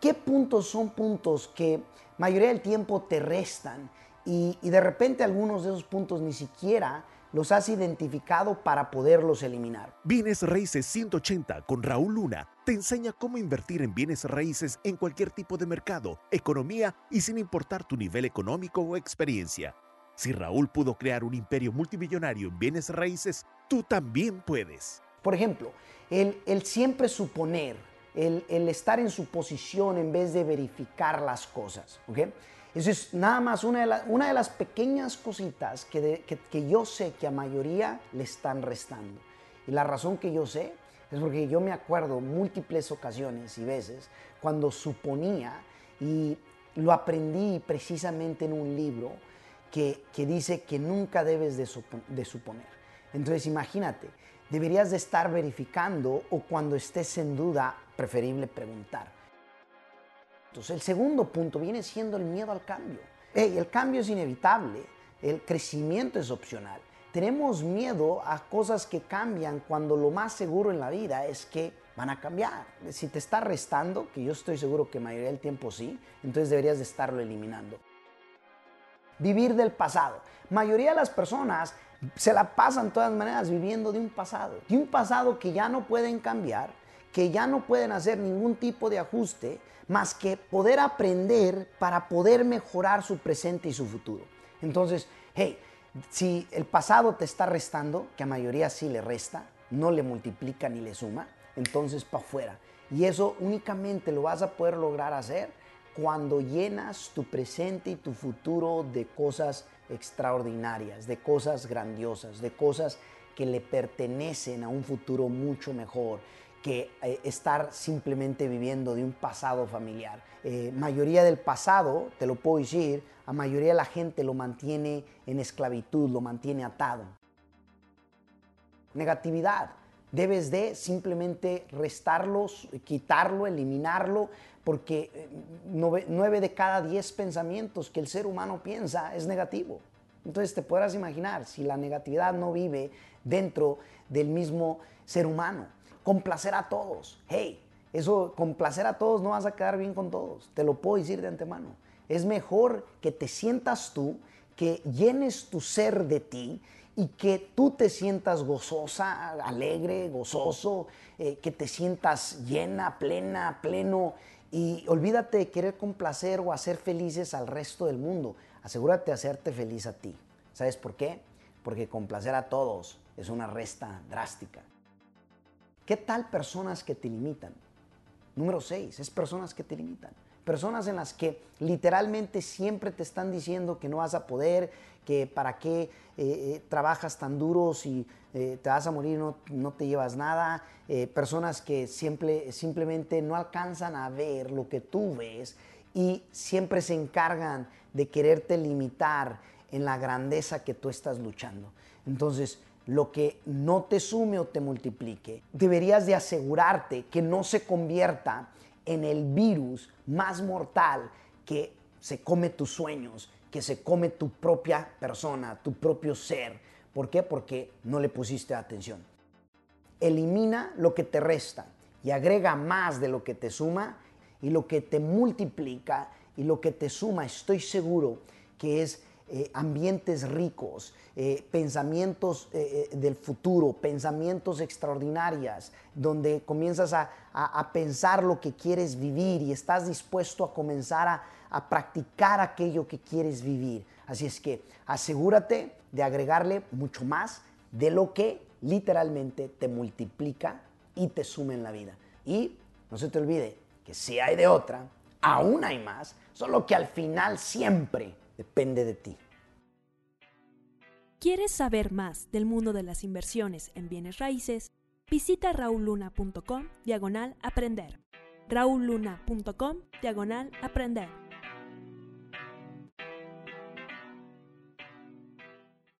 ¿Qué puntos son puntos que mayoría del tiempo te restan y, y de repente algunos de esos puntos ni siquiera los has identificado para poderlos eliminar. Bienes Raíces 180 con Raúl Luna te enseña cómo invertir en bienes raíces en cualquier tipo de mercado, economía y sin importar tu nivel económico o experiencia. Si Raúl pudo crear un imperio multimillonario en bienes raíces, tú también puedes. Por ejemplo, el, siempre suponer, el, estar en su posición en vez de verificar las cosas. ¿okay? Eso es nada más una de, las pequeñas cositas que, que, yo sé que a mayoría le están restando. Y la razón que yo sé es porque yo me acuerdo múltiples ocasiones y veces cuando suponía y lo aprendí precisamente en un libro que, que dice que nunca debes de, de suponer. Entonces imagínate, deberías de estar verificando o cuando estés en duda, preferible preguntar. Entonces, el segundo punto viene siendo el miedo al cambio. el cambio es inevitable, el crecimiento es opcional. Tenemos miedo a cosas que cambian cuando lo más seguro en la vida es que van a cambiar. Si te está restando, que yo estoy seguro que mayoría del tiempo sí, entonces deberías de estarlo eliminando. Vivir del pasado. Mayoría de las personas se la pasan todas maneras viviendo de un pasado, de un pasado que ya no pueden cambiar, que ya no pueden hacer ningún tipo de ajuste más que poder aprender para poder mejorar su presente y su futuro. Entonces, hey, si el pasado te está restando, que a mayoría sí le resta, no le multiplica ni le suma, entonces para afuera. Y eso únicamente lo vas a poder lograr hacer cuando llenas tu presente y tu futuro de cosas extraordinarias, de cosas grandiosas, de cosas que le pertenecen a un futuro mucho mejor, que eh, estar simplemente viviendo de un pasado familiar. Eh, mayoría del pasado, te lo puedo decir, a mayoría de la gente lo mantiene en esclavitud, lo mantiene atado. Negatividad. Debes de simplemente restarlos, quitarlo, eliminarlo, porque eh, nueve de cada diez pensamientos que el ser humano piensa es negativo. Entonces te podrás imaginar si la negatividad no vive dentro del mismo ser humano complacer a todos. Hey, eso, complacer a todos no vas a quedar bien con todos. Te lo puedo decir de antemano. Es mejor que te sientas tú, que llenes tu ser de ti y que tú te sientas gozosa, alegre, gozoso, eh, que te sientas llena, plena, pleno. Y olvídate de querer complacer o hacer felices al resto del mundo. Asegúrate de hacerte feliz a ti. ¿Sabes por qué? Porque complacer a todos es una resta drástica. ¿Qué tal personas que te limitan? Número 6, es personas que te limitan. Personas en las que literalmente siempre te están diciendo que no vas a poder, que para qué eh, eh, trabajas tan duro si eh, te vas a morir no, no te llevas nada. personas que siempre, simplemente no alcanzan a ver lo que tú ves y siempre se encargan de quererte limitar en la grandeza que tú estás luchando. Entonces, lo que no te sume o te multiplique, deberías de asegurarte que no se convierta en el virus más mortal que se come tus sueños, que se come tu propia persona, tu propio ser. ¿Por qué? Porque no le pusiste atención. Elimina lo que te resta y agrega más de lo que te suma y lo que te multiplica y lo que te suma, estoy seguro que es eh, ambientes ricos, eh, pensamientos eh, del futuro, pensamientos extraordinarias, donde comienzas a, pensar lo que quieres vivir y estás dispuesto a comenzar a, a practicar aquello que quieres vivir. Así es que asegúrate de agregarle mucho más de lo que literalmente te multiplica y te suma en la vida. Y no se te olvide que si hay de otra, aún hay más, solo que al final siempre depende de ti. ¿Quieres saber más del mundo de las inversiones en bienes raíces? Visita rauluna.com diagonal aprender. rauluna.com diagonal aprender.